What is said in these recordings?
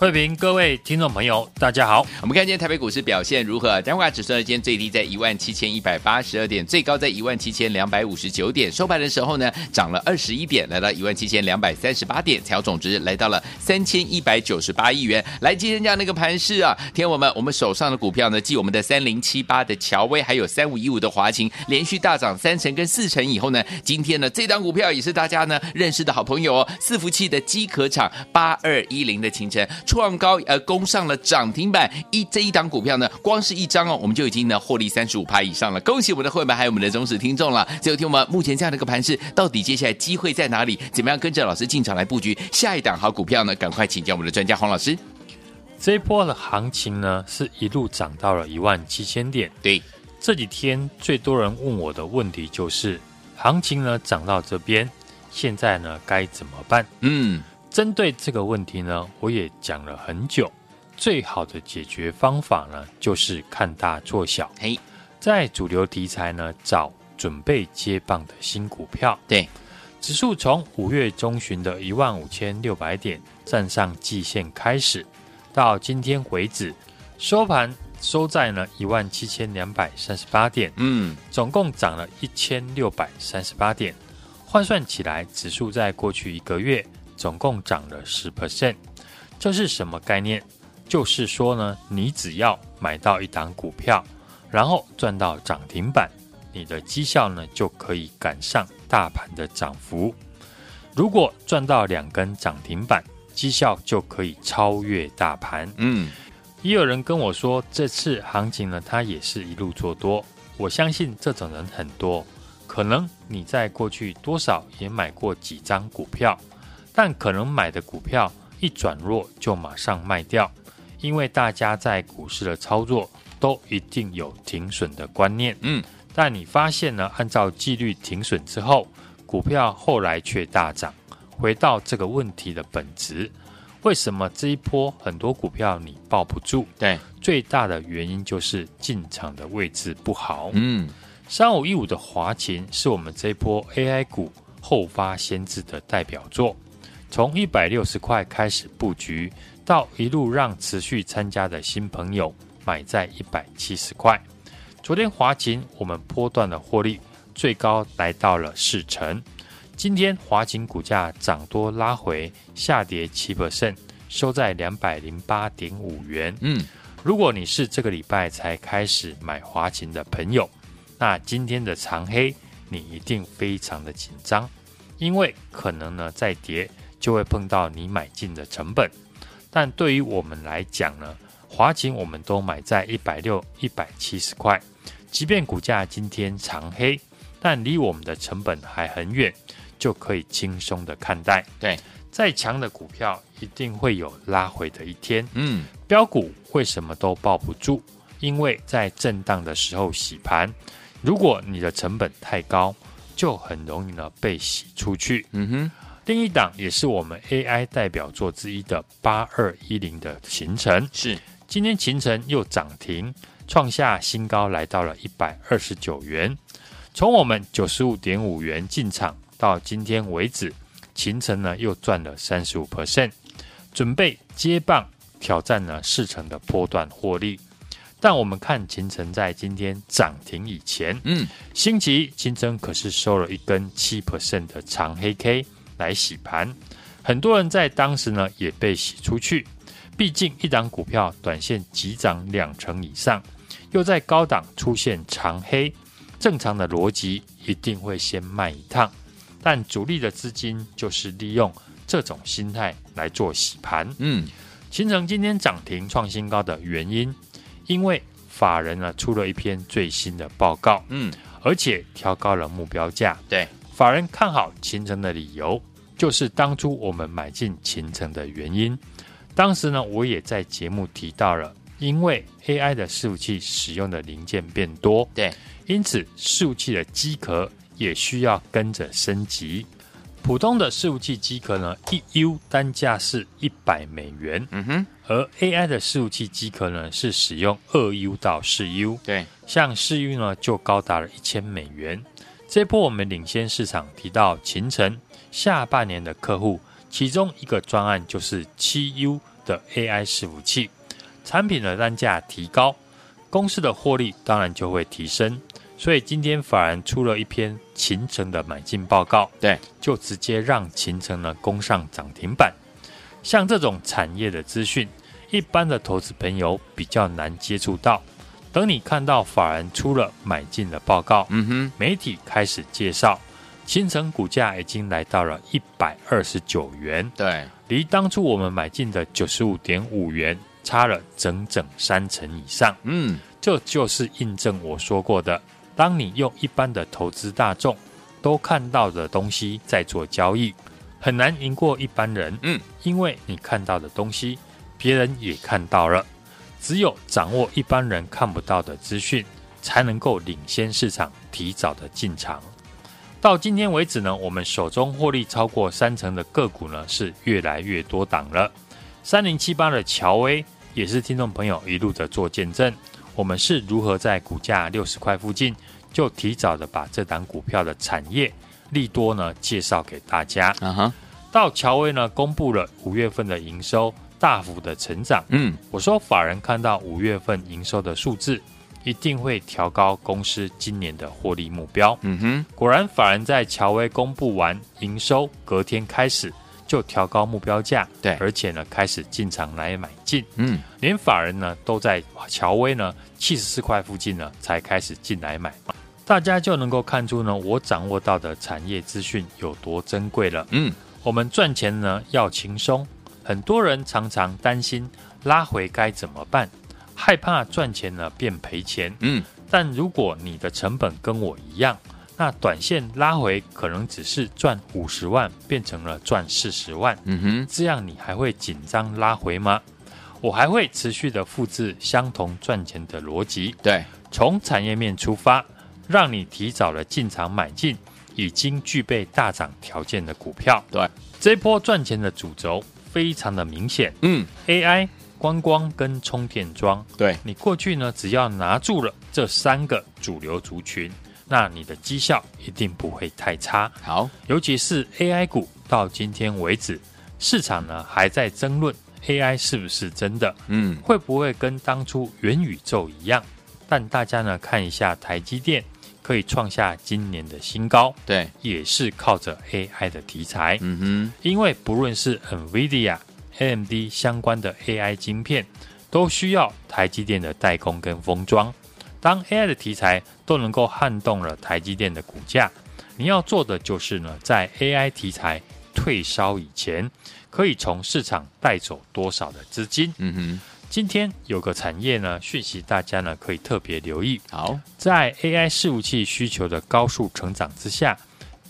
慧平，各位听众朋友，大家好。我们看今天台北股市表现如何？加权指数呢，今天最低在一万七千一百八十二点，最高在一万七千两百五十九点。收盘的时候呢，涨了二十一点，来到一万七千两百三十八点，成交总值来到了三千一百九十八亿元。来，今天这样的一个盘势啊，天我们，我们手上的股票呢，继我们的三零七八的乔威，还有三五一五的华勤，连续大涨三成跟四成以后呢，今天呢，这档股票也是大家呢认识的好朋友哦，伺服器的机壳厂八二一零的勤诚。创高呃，攻上了涨停板，一这一档股票呢，光是一张哦，我们就已经呢获利三十五趴以上了。恭喜我们的会员还有我们的忠实听众了。最后听我们目前这样的一个盘势，到底接下来机会在哪里？怎么样跟着老师进场来布局下一档好股票呢？赶快请教我们的专家黄老师。这一波的行情呢，是一路涨到了一万七千点。对，这几天最多人问我的问题就是，行情呢涨到这边，现在呢该怎么办？嗯。针对这个问题呢，我也讲了很久。最好的解决方法呢，就是看大做小。嘿，在主流题材呢，找准备接棒的新股票。对，指数从五月中旬的一万五千六百点站上季线开始，到今天为止收盘收在呢一万七千两百三十八点。嗯，总共涨了一千六百三十八点，换算起来，指数在过去一个月。总共涨了十 percent，这是什么概念？就是说呢，你只要买到一档股票，然后赚到涨停板，你的绩效呢就可以赶上大盘的涨幅。如果赚到两根涨停板，绩效就可以超越大盘。嗯，也有人跟我说，这次行情呢，他也是一路做多。我相信这种人很多，可能你在过去多少也买过几张股票。但可能买的股票一转弱就马上卖掉，因为大家在股市的操作都一定有停损的观念。嗯，但你发现呢，按照纪律停损之后，股票后来却大涨。回到这个问题的本质，为什么这一波很多股票你抱不住？对，最大的原因就是进场的位置不好。嗯，三五一五的华勤是我们这一波 AI 股后发先至的代表作。从一百六十块开始布局，到一路让持续参加的新朋友买在一百七十块。昨天华勤我们波段的获利最高来到了四成。今天华勤股价涨多拉回，下跌七 percent，收在两百零八点五元。嗯，如果你是这个礼拜才开始买华勤的朋友，那今天的长黑你一定非常的紧张，因为可能呢再跌。就会碰到你买进的成本，但对于我们来讲呢，华勤我们都买在一百六、一百七十块，即便股价今天长黑，但离我们的成本还很远，就可以轻松的看待。对，再强的股票一定会有拉回的一天。嗯，标股为什么都抱不住？因为在震荡的时候洗盘，如果你的成本太高，就很容易呢被洗出去。嗯哼。另一档也是我们 AI 代表作之一的八二一零的行程，是今天勤诚又涨停，创下新高，来到了一百二十九元。从我们九十五点五元进场到今天为止，勤诚呢又赚了三十五 percent，准备接棒挑战呢四成的波段获利。但我们看秦城在今天涨停以前，嗯，星期一勤诚可是收了一根七 percent 的长黑 K。来洗盘，很多人在当时呢也被洗出去。毕竟一档股票短线急涨两成以上，又在高档出现长黑，正常的逻辑一定会先卖一趟。但主力的资金就是利用这种心态来做洗盘。嗯，形成今天涨停创新高的原因，因为法人呢出了一篇最新的报告。嗯，而且调高了目标价。对，法人看好秦城的理由，就是当初我们买进秦城的原因。当时呢，我也在节目提到了，因为 AI 的伺服器使用的零件变多，对，因此伺服器的机壳也需要跟着升级。普通的伺服器机壳呢，一 U 单价是一百美元，嗯哼，而 AI 的伺服器机壳呢，是使用二 U 到四 U，对，像四 U 呢就高达了一千美元。这波我们领先市场提到秦诚下半年的客户，其中一个专案就是七 U 的 AI 伺服器，产品的单价提高，公司的获利当然就会提升。所以今天法人出了一篇秦诚的买进报告，对，就直接让秦诚呢攻上涨停板。像这种产业的资讯，一般的投资朋友比较难接触到。等你看到法人出了买进的报告，嗯哼，媒体开始介绍，新城股价已经来到了一百二十九元，对，离当初我们买进的九十五点五元差了整整三成以上。嗯，这就是印证我说过的。当你用一般的投资大众都看到的东西在做交易，很难赢过一般人。嗯，因为你看到的东西，别人也看到了。只有掌握一般人看不到的资讯，才能够领先市场，提早的进场。到今天为止呢，我们手中获利超过三成的个股呢，是越来越多档了。三零七八的乔威也是听众朋友一路的做见证。我们是如何在股价六十块附近就提早的把这档股票的产业利多呢介绍给大家？啊哈，到乔威呢公布了五月份的营收大幅的成长。嗯，我说法人看到五月份营收的数字，一定会调高公司今年的获利目标。嗯哼，果然法人在乔威公布完营收隔天开始。就调高目标价，对，而且呢开始进场来买进，嗯，连法人呢都在乔威呢七十四块附近呢才开始进来买，大家就能够看出呢我掌握到的产业资讯有多珍贵了，嗯，我们赚钱呢要轻松，很多人常常担心拉回该怎么办，害怕赚钱了变赔钱，嗯，但如果你的成本跟我一样。那短线拉回可能只是赚五十万，变成了赚四十万。嗯哼，这样你还会紧张拉回吗？我还会持续的复制相同赚钱的逻辑。对，从产业面出发，让你提早了进场买进已经具备大涨条件的股票。对，这波赚钱的主轴非常的明显。嗯，AI、观光跟充电桩。对，你过去呢，只要拿住了这三个主流族群。那你的绩效一定不会太差。好，尤其是 AI 股，到今天为止，市场呢还在争论 AI 是不是真的，嗯，会不会跟当初元宇宙一样？但大家呢看一下台积电可以创下今年的新高，对，也是靠着 AI 的题材。嗯哼，因为不论是 NVIDIA、AMD 相关的 AI 晶片，都需要台积电的代工跟封装。当 AI 的题材都能够撼动了台积电的股价，你要做的就是呢，在 AI 题材退烧以前，可以从市场带走多少的资金。嗯哼，今天有个产业呢，讯息大家呢可以特别留意。好，在 AI 伺服器需求的高速成长之下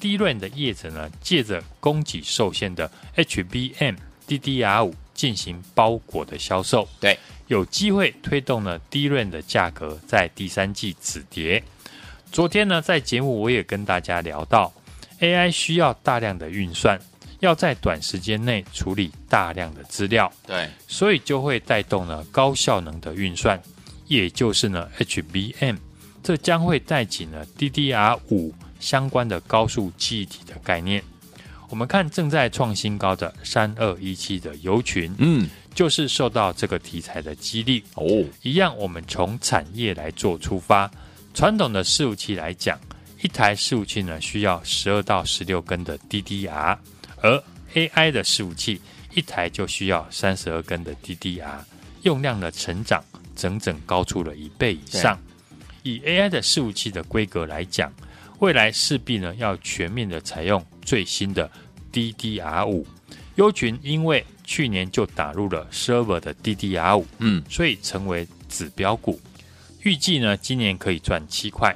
，DRAM 的业者呢，借着供给受限的 HBM、DDR 五进行包裹的销售。对。有机会推动了 DRAM 的价格在第三季止跌。昨天呢，在节目我也跟大家聊到，AI 需要大量的运算，要在短时间内处理大量的资料，对，所以就会带动了高效能的运算，也就是呢 HBM，这将会带起呢 DDR 五相关的高速记忆体的概念。我们看正在创新高的三二一七的游群，嗯。就是受到这个题材的激励哦，一样，我们从产业来做出发。传统的伺服器来讲，一台伺服器呢需要十二到十六根的 DDR，而 AI 的伺服器一台就需要三十二根的 DDR，用量的成长整整高出了一倍以上。以 AI 的伺服器的规格来讲，未来势必呢要全面的采用最新的 DDR 五。优群因为去年就打入了 server 的 DDR 五，嗯，所以成为指标股。预计呢，今年可以赚七块。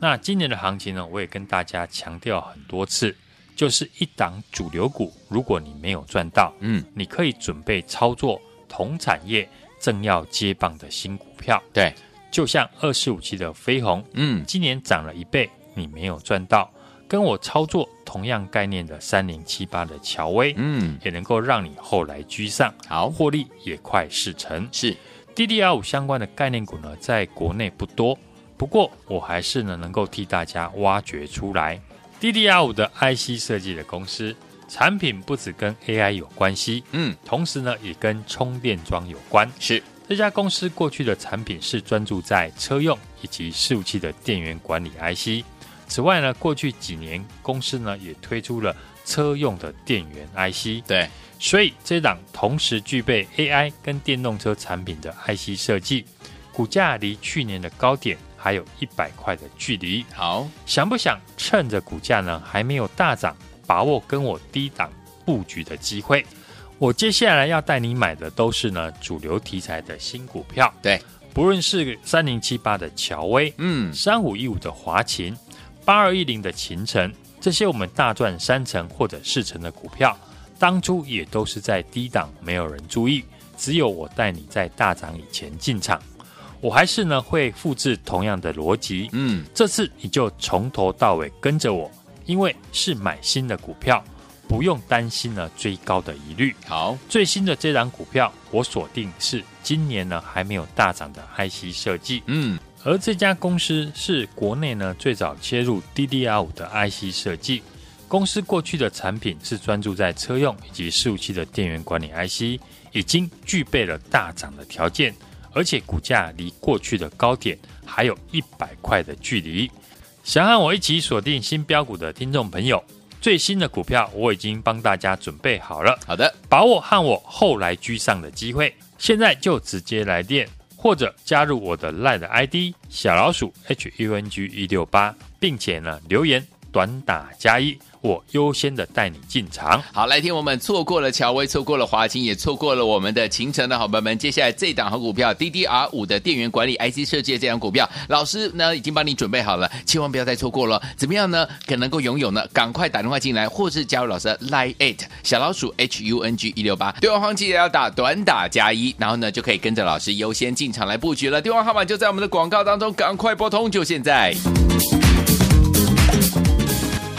那今年的行情呢，我也跟大家强调很多次，就是一档主流股，如果你没有赚到，嗯，你可以准备操作同产业正要接棒的新股票。对，就像二十五期的飞鸿，嗯，今年涨了一倍，你没有赚到，跟我操作同样概念的三零七八的乔威，嗯，也能够让你后来居上，好，获利也快事成。是 DDR 五相关的概念股呢，在国内不多。不过，我还是呢能够替大家挖掘出来，DDR 五的 IC 设计的公司产品不只跟 AI 有关系，嗯，同时呢也跟充电桩有关。是这家公司过去的产品是专注在车用以及伺服器的电源管理 IC。此外呢，过去几年公司呢也推出了车用的电源 IC。对，所以这档同时具备 AI 跟电动车产品的 IC 设计，股价离去年的高点。还有一百块的距离，好，想不想趁着股价呢还没有大涨，把握跟我低档布局的机会？我接下来要带你买的都是呢主流题材的新股票，对，不论是三零七八的乔威，嗯，三五一五的华勤，八二一零的秦城，这些我们大赚三成或者四成的股票，当初也都是在低档没有人注意，只有我带你在大涨以前进场。我还是呢会复制同样的逻辑，嗯，这次你就从头到尾跟着我，因为是买新的股票，不用担心呢追高的疑虑。好，最新的这档股票我锁定是今年呢还没有大涨的 IC 设计，嗯，而这家公司是国内呢最早切入 DDR 五的 IC 设计，公司过去的产品是专注在车用以及伺服器的电源管理 IC，已经具备了大涨的条件。而且股价离过去的高点还有一百块的距离，想和我一起锁定新标股的听众朋友，最新的股票我已经帮大家准备好了。好的，把握和我后来居上的机会，现在就直接来电或者加入我的 LINE ID 小老鼠 HUNG 一六八，并且呢留言短打加一。我优先的带你进场。好，来听我们错过了乔威，错过了华清，也错过了我们的秦晨的好朋友们。接下来这档好股票，DDR 五的电源管理 IC 设计的这档股票，老师呢已经帮你准备好了，千万不要再错过了。怎么样呢？可能够拥有呢？赶快打电话进来，或是加入老师的 Line Eight 小老鼠 HUNG 一六八，对话框记得要打短打加一，然后呢就可以跟着老师优先进场来布局了。电话号码就在我们的广告当中，赶快拨通，就现在。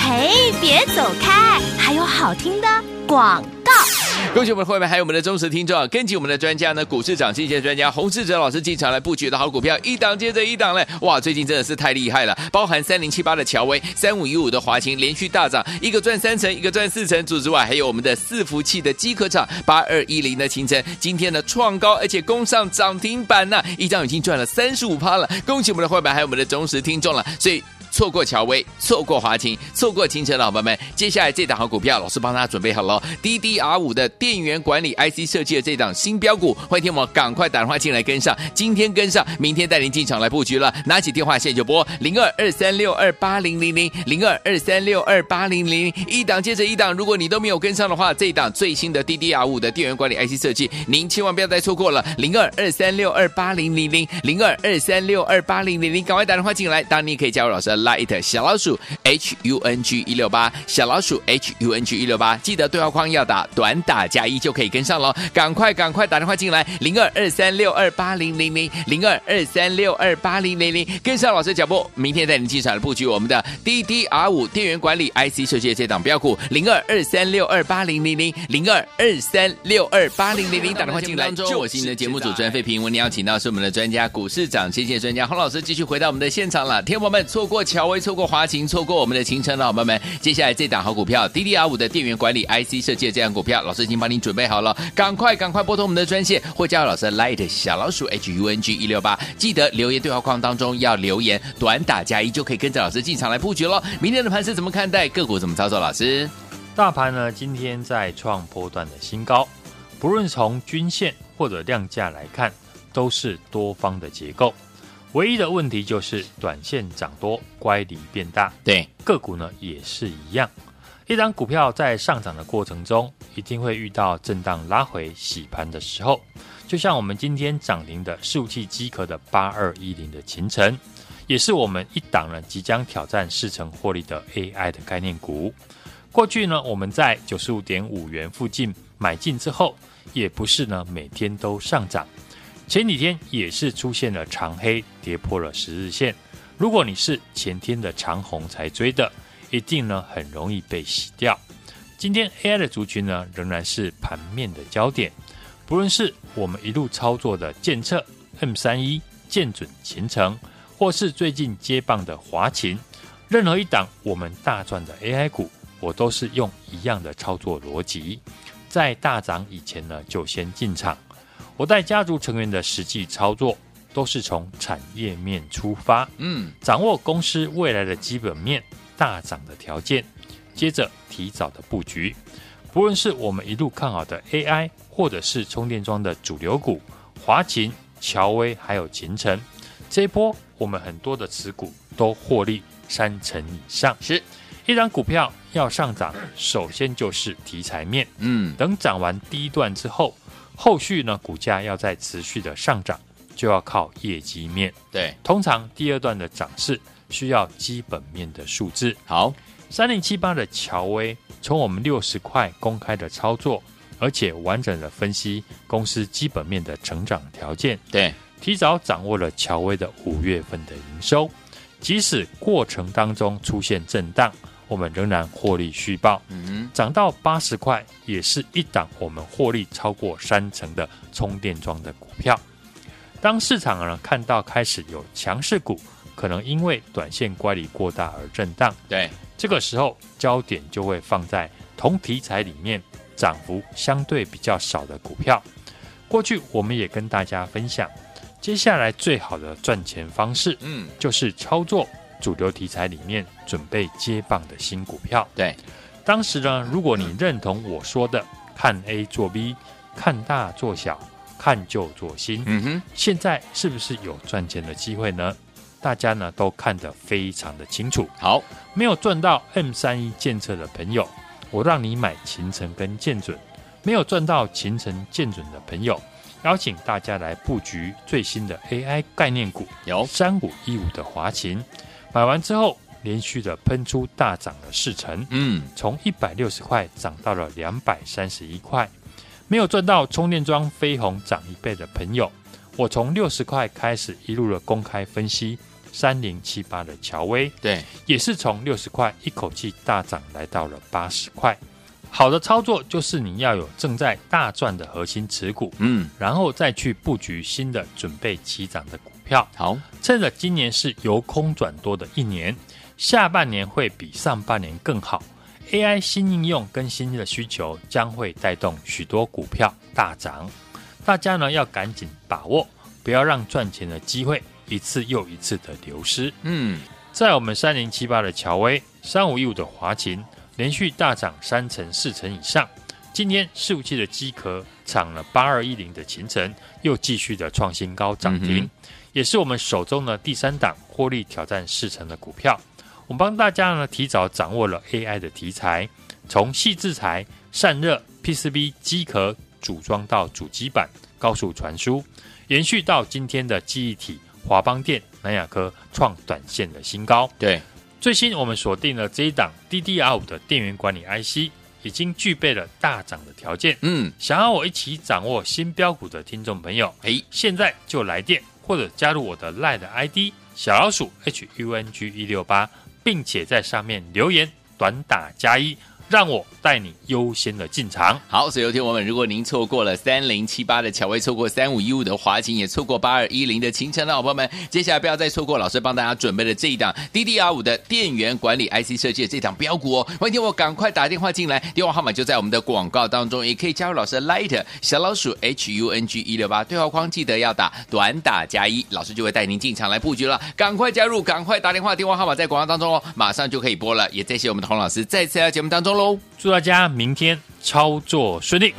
嘿，别走开！还有好听的广告。恭喜我们的会员，还有我们的忠实听众啊！跟紧我们的专家呢，股市涨先机专家洪志哲老师进场来布局的好股票，一档接着一档嘞！哇，最近真的是太厉害了！包含三零七八的乔威、三五一五的华勤连续大涨，一个赚三成，一个赚四成。除此之外，还有我们的伺服器的机壳厂八二一零的清晨，今天呢创高，而且攻上涨停板呐、一张已经赚了三十五趴了！恭喜我们的会员，还有我们的忠实听众了，所以。错过乔威，错过华勤，错过勤诚的伙伴们，接下来这档好股票，老师帮大家准备好了。DDR 五的电源管理 IC 设计的这档新标股，欢迎听我赶快打电话进来跟上，今天跟上，明天带您进场来布局了。拿起电话现在就拨零二二三六二八零零零零二二三六二八零零零，一档接着一档，如果你都没有跟上的话，这一档最新的 DDR 五的电源管理 IC 设计，您千万不要再错过了。零二二三六二八零零零零二二三六二八零零零，赶快打电话进来，当然你也可以加入老师的。Light 小老鼠 H U N G 一六八，小老鼠 H U N G 一六八，记得对话框要打短打加一就可以跟上喽，赶快赶快打电话进来，零二二三六二八零零零零二二三六二八零零零，跟上老师的脚步，明天带您进场来布局我们的 D D R 五电源管理 I C 设计的这档标股，零二二三六二八零零零零二二三六二八零零零，打电话进来。就，我是您的节目主持人费平，我们邀请到是我们的专家股市长，谢谢专家洪老师，继续回到我们的现场了。天友们错过乔威。错过华勤，错过我们的勤诚的好朋友们，接下来这档好股票，DDR 五的电源管理 IC 设计的这样股票，老师已经帮您准备好了，赶快赶快拨通我们的专线，或加入老师的 Light 小老鼠 HUNG 一六八，记得留言对话框当中要留言短打加一，就可以跟着老师进场来布局喽。明天的盘是怎么看待？个股怎么操作？老师，大盘呢今天在创波段的新高，不论从均线或者量价来看，都是多方的结构。唯一的问题就是短线涨多，乖离变大。对，个股呢也是一样。一档股票在上涨的过程中，一定会遇到震荡拉回洗盘的时候。就像我们今天涨停的数气机壳的八二一零的勤诚，也是我们一档呢即将挑战四成获利的 AI 的概念股。过去呢，我们在九十五点五元附近买进之后，也不是呢每天都上涨，前几天也是出现了长黑，跌破了十日线。如果你是前天的长红才追的，一定呢很容易被洗掉。今天 AI 的族群呢仍然是盘面的焦点，不论是我们一路操作的建策、M 三一、建准、前程，或是最近接棒的华勤，任何一档我们大赚的 AI 股，我都是用一样的操作逻辑，在大涨以前呢就先进场。我带家族成员的实际操作。都是从产业面出发，嗯，掌握公司未来的基本面大涨的条件，接着提早的布局。不论是我们一路看好的 AI，或者是充电桩的主流股，华勤、乔威还有秦城，这一波我们很多的持股都获利三成以上。是一张股票要上涨，首先就是题材面，嗯，等涨完第一段之后，后续呢股价要再持续的上涨。就要靠业绩面，对，通常第二段的涨势需要基本面的数字。好，三零七八的乔威，从我们六十块公开的操作，而且完整的分析公司基本面的成长条件，对，提早掌握了乔威的五月份的营收，即使过程当中出现震荡，我们仍然获利续报。嗯，涨到八十块，也是一档我们获利超过三成的充电桩的股票。当市场呢看到开始有强势股，可能因为短线乖离过大而震荡，对，这个时候焦点就会放在同题材里面涨幅相对比较少的股票。过去我们也跟大家分享，接下来最好的赚钱方式，嗯，就是操作主流题材里面准备接棒的新股票。对，当时呢，如果你认同我说的，看 A 做 B，看大做小。看旧做新，嗯哼，现在是不是有赚钱的机会呢？大家呢都看得非常的清楚。好，没有赚到 M 三一建测的朋友，我让你买秦城跟建准；没有赚到秦城建准的朋友，邀请大家来布局最新的 AI 概念股，有三五一五的华勤，买完之后连续的喷出大涨了四成，嗯，从一百六十块涨到了两百三十一块。没有赚到充电桩飞鸿涨一倍的朋友，我从六十块开始一路的公开分析三零七八的乔威，对，也是从六十块一口气大涨来到了八十块。好的操作就是你要有正在大赚的核心持股，嗯，然后再去布局新的准备起涨的股票。好，趁着今年是由空转多的一年，下半年会比上半年更好。AI 新应用跟新的需求将会带动许多股票大涨，大家呢要赶紧把握，不要让赚钱的机会一次又一次的流失。嗯，在我们三零七八的乔威、三五一五的华勤连续大涨三成四成以上，今天四五七的机壳涨了八二一零的秦晨又继续的创新高涨停，嗯、也是我们手中的第三档获利挑战四成的股票。我们帮大家呢提早掌握了 AI 的题材，从细制材、散热、PCB 机壳组装到主机板、高速传输，延续到今天的记忆体、华邦电、南亚科创短线的新高。对，最新我们锁定了这一档 DDR 五的电源管理 IC，已经具备了大涨的条件。嗯，想要我一起掌握新标股的听众朋友，哎，现在就来电或者加入我的 LINE 的 ID 小老鼠 HUNG 一六八。并且在上面留言，短打加一。让我带你优先的进场。好，所以有听我们，如果您错过了三零七八的乔威，错过三五一五的华勤，也错过八二一零的勤诚的好朋友们，接下来不要再错过老师帮大家准备的这一档 DDR 五的电源管理 IC 设计的这档标股哦。欢迎听我赶快打电话进来，电话号码就在我们的广告当中，也可以加入老师的 Light 小老鼠 H U N G 一六八对话框，记得要打短打加一，老师就会带您进场来布局了。赶快加入，赶快打电话，电话号码在广告当中哦，马上就可以播了。也谢谢我们的洪老师再次来节目当中喽。祝大家明天操作顺利！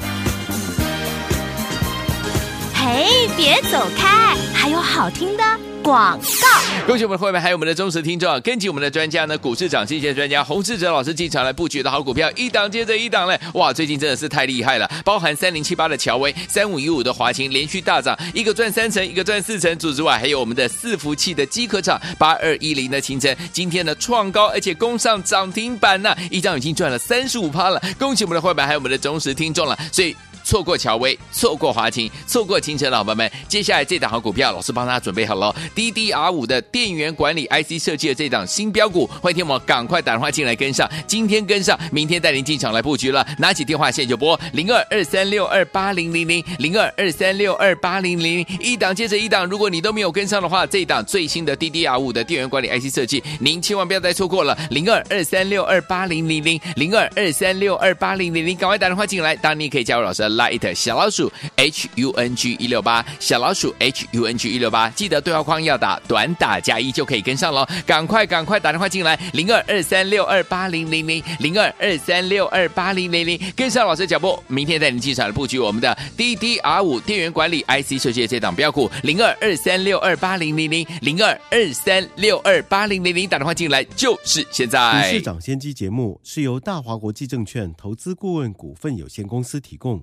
嘿，别走开，还有好听的广告。恭喜我们的会员，还有我们的忠实听众啊！根据我们的专家呢，股市涨新线专家洪士哲老师进场来布局的好股票，一档接着一档嘞！哇，最近真的是太厉害了！包含三零七八的乔威、三五一五的华勤连续大涨，一个赚三成，一个赚四成。除此之外，还有我们的伺服器的机壳厂八二一零的勤诚，今天呢创高，而且攻上涨停板呐、啊，一张已经赚了三十五趴了。恭喜我们的会员，还有我们的忠实听众了，所以。错过乔威，错过华勤，错过勤诚的伙伴们，接下来这档好股票，老师帮大家准备好了。DDR 五的电源管理 IC 设计的这档新标股，欢迎听我赶快打电话进来跟上，今天跟上，明天带您进场来布局了。拿起电话线就拨零二二三六二八零零零零二二三六二八零零零，一档接着一档，如果你都没有跟上的话，这一档最新的 DDR 五的电源管理 IC 设计，您千万不要再错过了。零二二三六二八零零零零二二三六二八零零零，赶快打电话进来，当然你可以加入老师的。Light 小老鼠 H U N G 一六八，小老鼠 H U N G 一六八，记得对话框要打短打加一就可以跟上喽，赶快赶快打电话进来，零二二三六二八零零零零二二三六二八零零零，跟上老师的脚步，明天带您进场来布局我们的 D D R 五电源管理 IC 设计的这档标股，零二二三六二八零零零零二二三六二八零零零，打电话进来就是现在。股市长先机节目是由大华国际证券投资顾问股份有限公司提供。